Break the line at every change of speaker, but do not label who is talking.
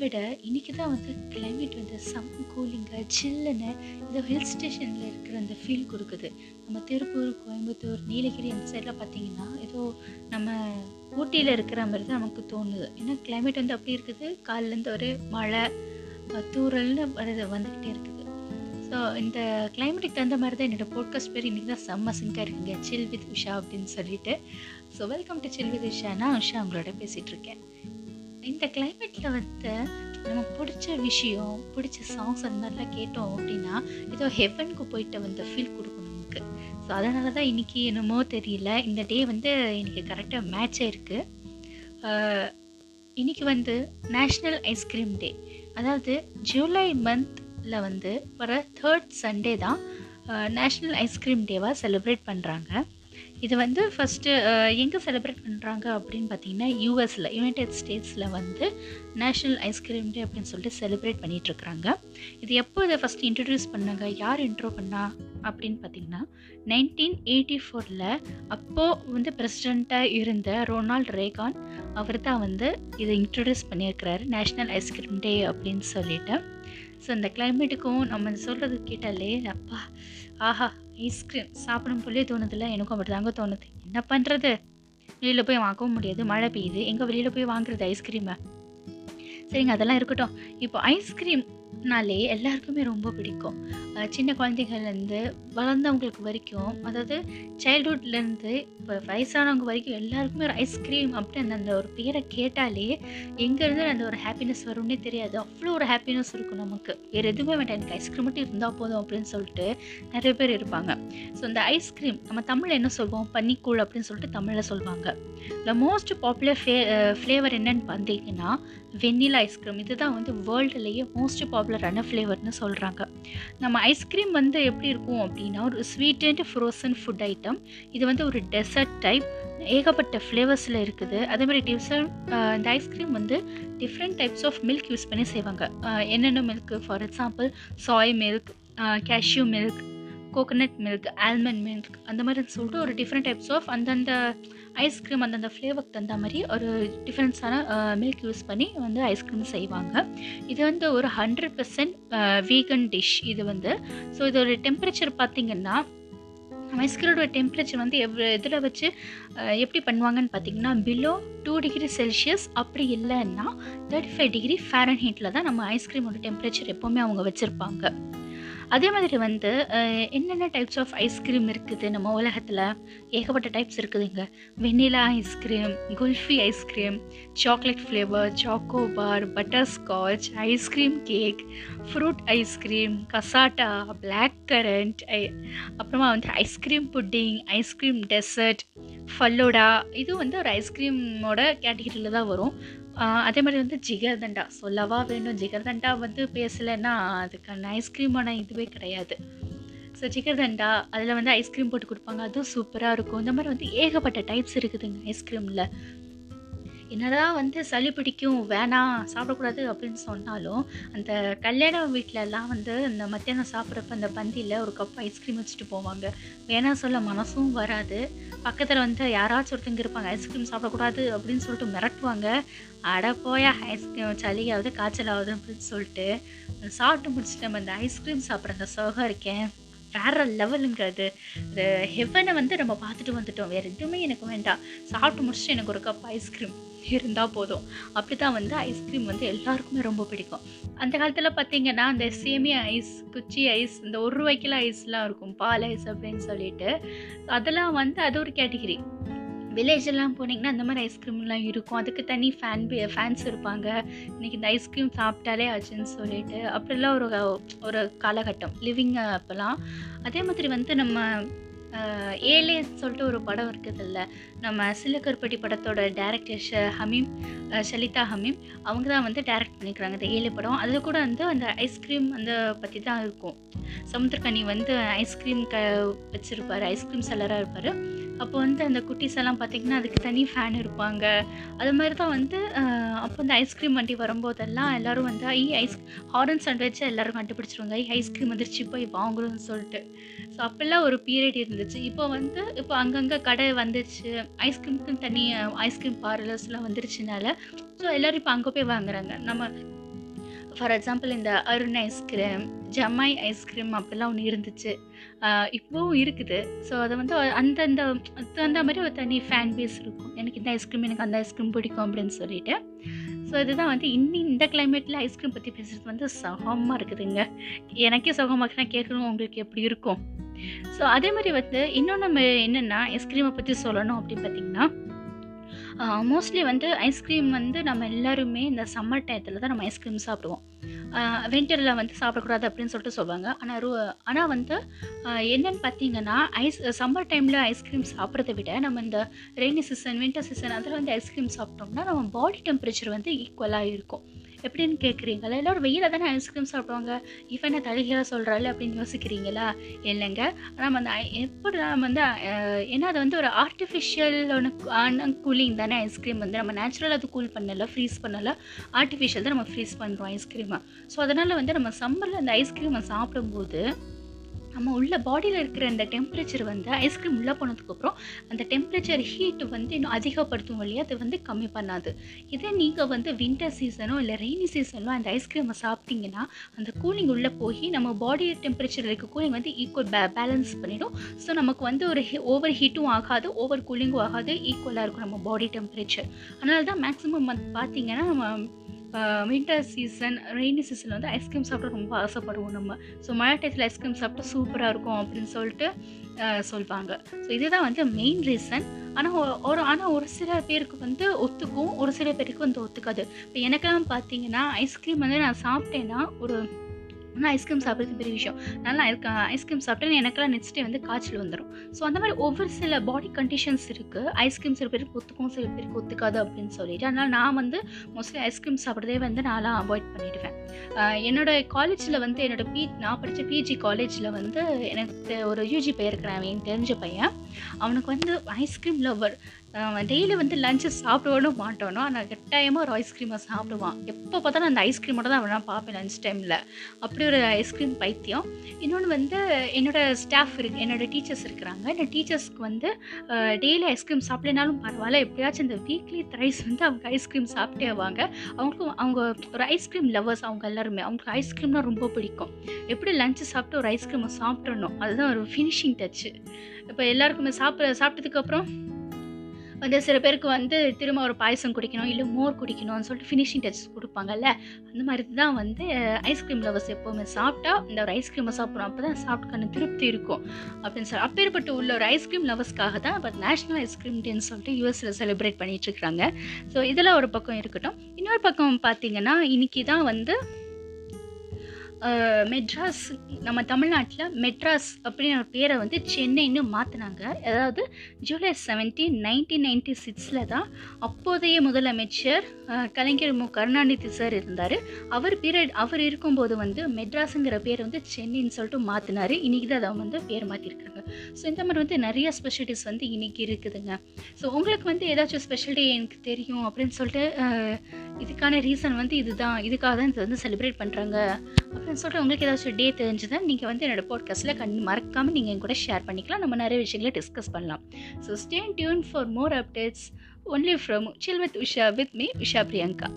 விட இன்றைக்கி தான் வந்து கிளைமேட் வந்து செம்ம கூலிங்காக சில்லுன்னு இந்த ஹில் ஸ்டேஷனில் இருக்கிற அந்த ஃபீல் கொடுக்குது. நம்ம திருப்பூர் கோயம்புத்தூர் நீலகிரி அந்த சைடில் பார்த்தீங்கன்னா ஏதோ நம்ம ஊட்டியில் இருக்கிற மாதிரி தான் நமக்கு தோணுது. ஏன்னா கிளைமேட் வந்து அப்படி இருக்குது. காலிலேருந்து ஒரு மழை தூரல்னு தூறல்னு வருது வந்துக்கிட்டே இருக்குது. ஸோ இந்த கிளைமேட்டுக்கு தகுந்த மாதிரி தான் என்னோட போட்காஸ்ட் பேர் இன்றைக்கி தான் செம்ம சிங்காக இருக்குங்க. சில் வித் உஷா அப்படின்னு சொல்லிட்டு. So welcome to chill with Usha நான் உஷா உங்களோட பேசிகிட்ருக்கேன் இந்த கிளைமேட்டில் வந்து நமக்கு பிடிச்ச விஷயம் பிடிச்ச சாங்ஸ் அந்த மாதிரிலாம் கேட்டோம் அப்படின்னா ஏதோ ஹெவனுக்கு போயிட்டு வந்த ஃபீல் கொடுக்கும் நமக்கு. ஸோ அதனால தான் இன்றைக்கி என்னமோ தெரியல. இந்த டே வந்து எனக்கு கரெக்டாக மேட்ச் ஆயிருக்கு. இன்றைக்கி வந்து நேஷ்னல் ஐஸ்கிரீம் டே அதாவது ஜூலை மந்தில் வந்து வர தேர்ட் சண்டே தான் நேஷ்னல் ஐஸ்கிரீம் டேவாக செலிப்ரேட் பண்ணுறாங்க இது வந்து ஃபஸ்ட்டு எங்கே செலிப்ரேட் பண்ணுறாங்க அப்படின்னு பார்த்தீங்கன்னா யூஎஸில் யுனைடெட் ஸ்டேட்ஸில் வந்து நேஷ்னல் ஐஸ்கிரீம் டே அப்படின்னு சொல்லிட்டு செலிப்ரேட் பண்ணிகிட்ருக்குறாங்க இது எப்போ இதை ஃபஸ்ட்டு இன்ட்ரடியூஸ் பண்ணாங்க? யார் இன்ட்ரோ பண்ணா? அப்படின்னு பார்த்தீங்கன்னா நைன்டீன் எயிட்டி ஃபோரில் அப்போது வந்து பிரசிடெண்ட்டாக இருந்த ரொனால்ட் ரேகான் அவர் தான் வந்து இதை இன்ட்ரடியூஸ் பண்ணியிருக்கிறாரு நேஷ்னல் ஐஸ்கிரீம் டே அப்படின்னு சொல்லிட்டு. ஸோ இந்த கிளைமேட்டுக்கும் நம்ம சொல்கிறது கேட்டாலே அப்பா ஆஹா ஐஸ்கிரீம் சாப்பிடும் போலே தோணுதில்ல? எனக்கும் அப்படி தாங்க தோணுது. என்ன பண்ணுறது வெளியில் போய் வாங்கவும் முடியாது. மழை பெய்யுது. எங்கே வெளியில் போய் வாங்குறது ஐஸ்கிரீமை சரிங்க அதெல்லாம் இருக்கட்டும். இப்போ நாளே எல்லாருக்குமே ரொம்ப பிடிக்கும். சின்ன குழந்தைகள்லேருந்து வளர்ந்தவங்களுக்கு வரைக்கும் அதாவது சைல்ட்ஹுட்லேருந்து இப்போ வயசானவங்க வரைக்கும் எல்லாருக்குமே ஒரு ஐஸ்கிரீம் அப்படின்னு அந்த ஒரு பேரை கேட்டாலே எங்கேருந்து அந்த ஒரு ஹாப்பினஸ் வரும்னே தெரியாது. அவ்வளோ ஒரு ஹாப்பினஸ் இருக்கும் நமக்கு. வேறு எதுவுமே வேண்டாம். எனக்கு ஐஸ்கிரீம் மட்டும் இருந்தால் போதும் அப்படின்னு சொல்லிட்டு நிறைய பேர் இருப்பாங்க. ஸோ இந்த ஐஸ்கிரீம் நம்ம தமிழில் என்ன சொல்வோம்? பன்னிக்கூழ் அப்படின்னு சொல்லிட்டு தமிழில் சொல்லுவாங்க the most popular fla flavour என்னன்னு பார்த்தீங்கன்னா வெண்ணிலா ஐஸ்கிரீம் இதுதான் வந்து வேர்ல்டுலேயே மோஸ்ட் பாப்புலரான ஃப்ளேவர்னு சொல்கிறாங்க நம்ம ஐஸ்கிரீம் வந்து எப்படி இருக்கும் அப்படின்னா ஒரு sweet and frozen food item இது வந்து ஒரு டெசர்ட் டைப் ஏகப்பட்ட ஃப்ளேவர்ஸில் இருக்குது. அதே மாதிரி டிஃப்ரெண்ட் இந்த ஐஸ்கிரீம் வந்து different types of milk use பண்ணி செய்வாங்க. என்னென்ன milk for example soy milk cashew milk coconut milk almond milk அந்த மாதிரி சொல்லிட்டு ஒரு டிஃப்ரெண்ட் டைப்ஸ் ஆஃப் அந்தந்த ஐஸ்கிரீம் அந்தந்த ஃப்ளேவருக்கு தகுந்த மாதிரி ஒரு டிஃப்ரெண்ட்ஸான மில்க் யூஸ் பண்ணி வந்து ஐஸ்கிரீம் செய்வாங்க. இது வந்து ஒரு ஹண்ட்ரட் பர்சன்ட் வீகன் டிஷ் இது வந்து. ஸோ இதோட டெம்பரேச்சர் பார்த்திங்கன்னா ஐஸ்கிரீமோட டெம்பரேச்சர் வந்து எவ் இதில் வச்சு எப்படி பண்ணுவாங்கன்னு பார்த்தீங்கன்னா பிலோ டூ டிகிரி செல்சியஸ் அப்படி இல்லைன்னா தேர்ட்டி ஃபைவ் டிகிரி ஃபேரன்ஹீட்டில் தான் நம்ம ஐஸ்கிரீமோட டெம்பரேச்சர் எப்போவுமே அவங்க வச்சுருப்பாங்க. அதே மாதிரி வந்து என்னென்ன டைப்ஸ் ஆஃப் ஐஸ்கிரீம் இருக்குது நம்ம உலகத்தில்? ஏகப்பட்ட டைப்ஸ் இருக்குதுங்க vanilla ice cream kulfi ice cream chocolate flavour chocobar butterscotch ice cream cake fruit ice cream cassata black currant அப்புறமா வந்து ice cream pudding ice cream dessert falooda இது வந்து ஒரு ஐஸ்கிரீமோட கேட்டகிரியில் தான் வரும். அதே மாதிரி வந்து ஜிகர்தண்டா. சொல்லவா வேணும் ஜிகர்தண்டா வந்து பேசலைன்னா அதுக்கான ஐஸ்கிரீமான இதுவே கிடையாது. ஸோ ஜிகர்தண்டா அதில் வந்து ஐஸ்கிரீம் போட்டு கொடுப்பாங்க. அதுவும் சூப்பராக இருக்கும். இந்த மாதிரி வந்து ஏகப்பட்ட டைப்ஸ் இருக்குதுங்க ஐஸ்கிரீமில். என்னதான் வந்து சளி பிடிக்கும் வேணாம் சாப்பிடக்கூடாது அப்படின்னு சொன்னாலும் அந்த கல்யாண வீட்டிலலாம் வந்து அந்த மத்தியானம் சாப்பிட்றப்ப அந்த பந்தியில் ஒரு கப் ஐஸ்கிரீம் வச்சுட்டு போவாங்க. வேணாம் சொல்ல மனசும் வராது. பக்கத்தில் வந்து யாராச்சும் ஒருத்தங்க இருப்பாங்க ஐஸ்கிரீம் சாப்பிடக்கூடாது அப்படின்னு சொல்லிட்டு மிரட்டுவாங்க. அட போயா ஐஸ்கிரீம் சளியாவது காய்ச்சலாவது அப்படின்னு சொல்லிட்டு சாப்பிட்டு முடிச்சுட்டு நம்ம அந்த ஐஸ்கிரீம் சாப்பிட்ற அந்த சோகம் இருக்கேன் வேற லெவலுங்க அது இந்த ஹெவனை வந்து நம்ம பார்த்துட்டு வந்துட்டோம். வேறு எதுவுமே எனக்கு வேண்டாம். சாப்பிட்டு முடிச்சுட்டு எனக்கு ஒரு கப் ஐஸ்கிரீம் இருந்தால் போதும். அப்படி தான் வந்து ஐஸ்கிரீம் வந்து எல்லாருக்குமே ரொம்ப பிடிக்கும். அந்த காலத்தில் பார்த்தீங்கன்னா அந்த சேமியா ஐஸ் குச்சி ஐஸ் இந்த ஒரு ரூபாய்க்குலாம் ஐஸ்லாம் இருக்கும். பால் ஐஸ் அப்படின்னு சொல்லிட்டு. அதெல்லாம் வந்து அது ஒரு கேட்டகிரி வில்லேஜெல்லாம் போனீங்கன்னா அந்த மாதிரி ஐஸ்கிரீம்லாம் இருக்கும். அதுக்கு தனி ஃபேன் ஃபேன்ஸ் இருப்பாங்க. இன்றைக்கி இந்த ஐஸ்கிரீம் சாப்பிட்டாலே ஆச்சுன்னு சொல்லிட்டு. அப்படிலாம் ஒரு ஒரு காலகட்டம். லிவிங் அப்போலாம் அதே மாதிரி வந்து நம்ம அஹ், சொல்லிட்டு ஒரு படம் இருக்குதுல்ல. நம்ம சிலுக்கருப்பட்டி படத்தோட டேரக்டர் ஷ ஹமீம் ஷலிதா ஹமீம் அவங்க தான் வந்து டைரக்ட் பண்ணிக்கிறாங்க இந்த ஏழு படம். அது கூட வந்து அந்த ஐஸ்கிரீம் அந்த பற்றி தான் இருக்கும். சமுத்திரக்கனி வந்து ஐஸ்கிரீம் க வச்சுருப்பார். ஐஸ்கிரீம் செல்லராக இருப்பார். அப்போ வந்து அந்த குட்டீஸ் எல்லாம் பார்த்தீங்கன்னா அதுக்கு தனி ஃபேன் இருப்பாங்க. அது மாதிரி தான் வந்து அப்போ இந்த ஐஸ்கிரீம் வண்டி வரும்போதெல்லாம் எல்லோரும் வந்து ஐ ஐஸ் ஹாரன் சாண்ட்விச் எல்லாரும் கண்டுபிடிச்சிருவாங்க ஐ ஐஸ்கிரீம் வந்துருச்சு போய் வாங்கணும்னு சொல்லிட்டு. ஸோ அப்போல்லாம் ஒரு பீரியட் இருந்துச்சு. இப்போ வந்து இப்போ அங்கங்கே கடை வந்துருச்சு. ஐஸ்கிரீமுக்குன்னு தனி ஐஸ்கிரீம் பார்லர்ஸ்லாம் வந்துருச்சுனால ஸோ எல்லோரும் இப்போ அங்கே போய் வாங்குறாங்க. நம்ம ஃபார் எக்ஸாம்பிள் இந்த அருண் ஐஸ்கிரீம் ஜமாய் ஐஸ்கிரீம் அப்படிலாம் ஒன்று இருந்துச்சு. இப்போவும் இருக்குது. ஸோ அதை வந்து அந்தந்த அந்த மாதிரி ஒரு தனி ஃபேன் பேஸ் இருக்கும். எனக்கு இந்த ஐஸ்கிரீம் எனக்கு அந்த ஐஸ்கிரீம் பிடிக்கும் அப்படின்னு சொல்லிட்டு. ஸோ இதுதான் வந்து இன்னி இந்த கிளைமேட்டில் ஐஸ்கிரீம் பற்றி பேசுகிறது வந்து சுகமாக இருக்குதுங்க. எனக்கே சுகமாக இருக்குன்னா கேட்கணும் உங்களுக்கு எப்படி இருக்கும். ஸோ அதே மாதிரி வந்து இன்னொன்று நம்ம என்னென்னா ஐஸ்கிரீமை பற்றி சொல்லணும் அப்படின்னு பார்த்தீங்கன்னா மோஸ்ட்லி வந்து ஐஸ்கிரீம் வந்து நம்ம எல்லாருமே இந்த சம்மர் டயத்தில் தான் நம்ம ஐஸ்கிரீம் சாப்பிடுவோம். வின்டரில் வந்து சாப்பிடக்கூடாது அப்படின்னு சொல்லிட்டு சொல்லுவாங்க. ஆனால் ரூ ஆனால் வந்து என்னென்னு என்னன்னு பார்த்தீங்கன்னா ஐஸ் சம்மர் டைமில் ஐஸ்கிரீம் சாப்பிட்றத விட நம்ம இந்த ரெய்னி சீசன் வின்டர் சீசன் அதில் வந்து ஐஸ்கிரீம் சாப்பிட்டோம்னா நம்ம பாடி டெம்பரேச்சர் வந்து ஈக்குவலாக இருக்கும். எப்படின்னு கேட்குறீங்களா எல்லோரும் வெயில தானே ஐஸ்கிரீம் சாப்பிடுவாங்க? இவன் என்ன தலைகளாக சொல்கிறாள் அப்படின்னு யோசிக்கிறீங்களா? இல்லைங்க. நம்ம அந்த எப்படி நம்ம வந்து ஏன்னா அது வந்து ஒரு ஆர்டிஃபிஷியல் ஆன கூலிங் தானே ஐஸ்கிரீம் வந்து. நம்ம நேச்சுரலாக அது கூல் பண்ணலை ஃப்ரீஸ் பண்ணலை ஆர்டிஃபிஷியல் தான் நம்ம ஃப்ரீஸ் பண்ணுறோம் ஐஸ்கிரீமை ஸோ அதனால் வந்து நம்ம சம்மரில் அந்த ஐஸ்கிரீமை சாப்பிடும்போது நம்ம உள்ள பாடியில் இருக்கிற அந்த டெம்பரேச்சர் வந்து ஐஸ்கிரீம் உள்ளே போனதுக்கப்புறம் அந்த டெம்பரேச்சர் ஹீட் வந்து இன்னும் அதிகப்படுத்தும் வழியாக அது வந்து கம்மி பண்ணாது. இதே நீங்கள் வந்து வின்டர் சீசனோ இல்லை ரெய்னி சீசனோ அந்த ஐஸ்கிரீமை சாப்பிட்டீங்கன்னா அந்த கூலிங் உள்ளே போய் நம்ம பாடி டெம்பரேச்சர் இருக்க கூலிங் வந்து ஈக்குவல் பே பேலன்ஸ் பண்ணிடும். ஸோ நமக்கு வந்து ஒரு ஓவர் ஹீட்டும் ஆகாது ஓவர் கூலிங்கும் ஆகாது ஈக்குவலாக இருக்கும் நம்ம பாடி டெம்பரேச்சர் அதனால தான் மேக்ஸிமம் வந்து பார்த்தீங்கன்னா நம்ம வின்டர் சீசன் ரெய்னி சீசனில் வந்து ஐஸ்கிரீம் சாப்பிட ரொம்ப ஆசைப்படுவோம் நம்ம. ஸோ மழை டயத்தில் ஐஸ்கிரீம் சாப்பிட்டா சூப்பராக இருக்கும் அப்படின்னு சொல்லிட்டு சொல்வாங்க. ஸோ இதுதான் வந்து மெயின் ரீசன் ஆனால் ஒரு ஆனால் ஒரு சில பேருக்கு வந்து ஒத்துக்கும் ஒரு சில பேருக்கு வந்து ஒத்துக்காது. இப்போ எனக்கெல்லாம் பார்த்தீங்கன்னா ஐஸ்கிரீம் வந்து நான் சாப்பிட்டேன்னா ஒரு ஆனால் ஐஸ்கிரீம் சாப்பிட்றது பெரிய விஷயம். நல்லா ஐஸ்கிரீம் சாப்பிட்டேன்னு எனக்கெல்லாம் நெக்ஸ்ட் டே வந்து காய்ச்சல் வந்துடும் ஸோ அந்த மாதிரி ஒவ்வொரு சில பாடி கண்டிஷன்ஸ் இருக்குது ஐஸ்கிரீம் சில பேருக்கு ஒத்துக்கும் சில பேருக்கு ஒத்துக்காது அப்படின்னு சொல்லிட்டு. அதனால் நான் வந்து மோஸ்ட்லி ஐஸ்கிரீம் சாப்பிட்றதே வந்து நான்லாம் அவாய்ட் பண்ணிடுவேன். என்னோட காலேஜில் வந்து என்னோட பி நான் படித்த பிஜி காலேஜில் வந்து எனக்கு ஒரு யூஜி பையன் இருக்கிறேன் தெரிஞ்ச பையன். அவனுக்கு வந்து ஐஸ்கிரீம் லவர் டெய்லி வந்து லஞ்சு சாப்பிடுவானோ மாட்டோனோ. ஆனால் கட்டாயமாக ஒரு ஐஸ்கிரீமை சாப்பிடுவான். எப்போ பார்த்தாலும் அந்த ஐஸ்கிரீமோட தான் அவன் நான் பார்ப்பேன் லஞ்ச் டைமில் அப்படி ஒரு ஐஸ்கிரீம் பைத்தியம். இன்னொன்று வந்து என்னோட ஸ்டாஃப் இருக்கு என்னோட டீச்சர்ஸ் இருக்கிறாங்க. இந்த டீச்சர்ஸ்க்கு வந்து டெய்லி ஐஸ்கிரீம் சாப்பிடனாலும் பரவாயில்ல. எப்படியாச்சும் இந்த வீக்லி த்ரைஸ் வந்து அவங்க ஐஸ்கிரீம் சாப்பிட்டே வாங்க. அவங்களுக்கும் அவங்க ஒரு ஐஸ்கிரீம் லவர்ஸ் அவங்க எல்லாருமே அவங்களுக்கு ஐஸ்கிரீம்னா ரொம்ப பிடிக்கும். எப்படி லஞ்சு சாப்பிட்டு ஒரு ஐஸ்கிரீமை சாப்பிட்றணும் அதுதான் ஒரு ஃபினிஷிங் டச்சு இப்போ எல்லாருக்குமே சாப்பிட சாப்பிட்டதுக்கப்புறம் வந்து சில பேருக்கு வந்து திரும்ப ஒரு பாயசம் குடிக்கணும் இல்லை மோர் குடிக்கணும்னு சொல்லிட்டு ஃபினிஷிங் டச் கொடுப்பாங்கல்ல அந்த மாதிரி தான் வந்து ஐஸ்கிரீம் லவர்ஸ் எப்போவுமே சாப்பிட்டா இந்த ஒரு ஐஸ்கிரீமை சாப்பிட்றோம் அப்போ தான் சாப்பிட்டுக்கான திருப்தி இருக்கும். அப்படின்னு சொல்லி அப்பேற்பட்ட உள்ள ஒரு ஐஸ்கிரீம் லவர்ஸ்க்காக தான் இப்போ நேஷ்னல் ஐஸ்கிரீம் டேன்னு சொல்லிட்டு யூஎஸில் செலிப்ரேட் பண்ணிட்டு இருக்காங்க. ஸோ இதெல்லாம் ஒரு பக்கம் இருக்கட்டும். இன்னொரு பக்கம் பார்த்தீங்கன்னா இன்னைக்கு தான் வந்து மெட்ராஸ் நம்ம தமிழ்நாட்டில் மெட்ராஸ் அப்படின்ற பேரை வந்து சென்னைன்னு மாற்றினாங்க அதாவது ஜூலை செவன்டீன் நைன்டீன் நைன்டி சிக்ஸில் தான் அப்போதைய முதலமைச்சர் கலைஞர் மு. கருணாநிதி சார் இருந்தார். அவர் பீரியட் அவர் இருக்கும்போது வந்து மெட்ராஸுங்கிற பேர் வந்து சென்னைன்னு சொல்லிட்டு மாற்றினார் இன்றைக்கி தான் அதை வந்து பேர் மாற்றிருக்காங்க ஸோ இந்த மாதிரி வந்து நிறைய ஸ்பெஷலிட்டிஸ் வந்து இன்றைக்கி இருக்குதுங்க. ஸோ உங்களுக்கு வந்து ஏதாச்சும் ஸ்பெஷலிட்டி எனக்கு தெரியும் அப்படின்னு சொல்லிட்டு இதுக்கான ரீசன் வந்து இதுதான். இதுக்காக தான் இது வந்து செலிப்ரேட் பண்ணுறாங்க அப்படின்னு சொல்லிட்டு உங்களுக்கு ஏதாச்சும் டே தெரிஞ்சுதான் நீங்கள் வந்து என்னோட பாட்காஸ்ட்டில் கண் மறக்காமல் நீங்கள் என் கூட ஷேர் பண்ணிக்கலாம். நம்ம நிறைய விஷயங்களை டிஸ்கஸ் பண்ணலாம். So stay tuned for more updates only from chill with Usha with me Usha Priyanka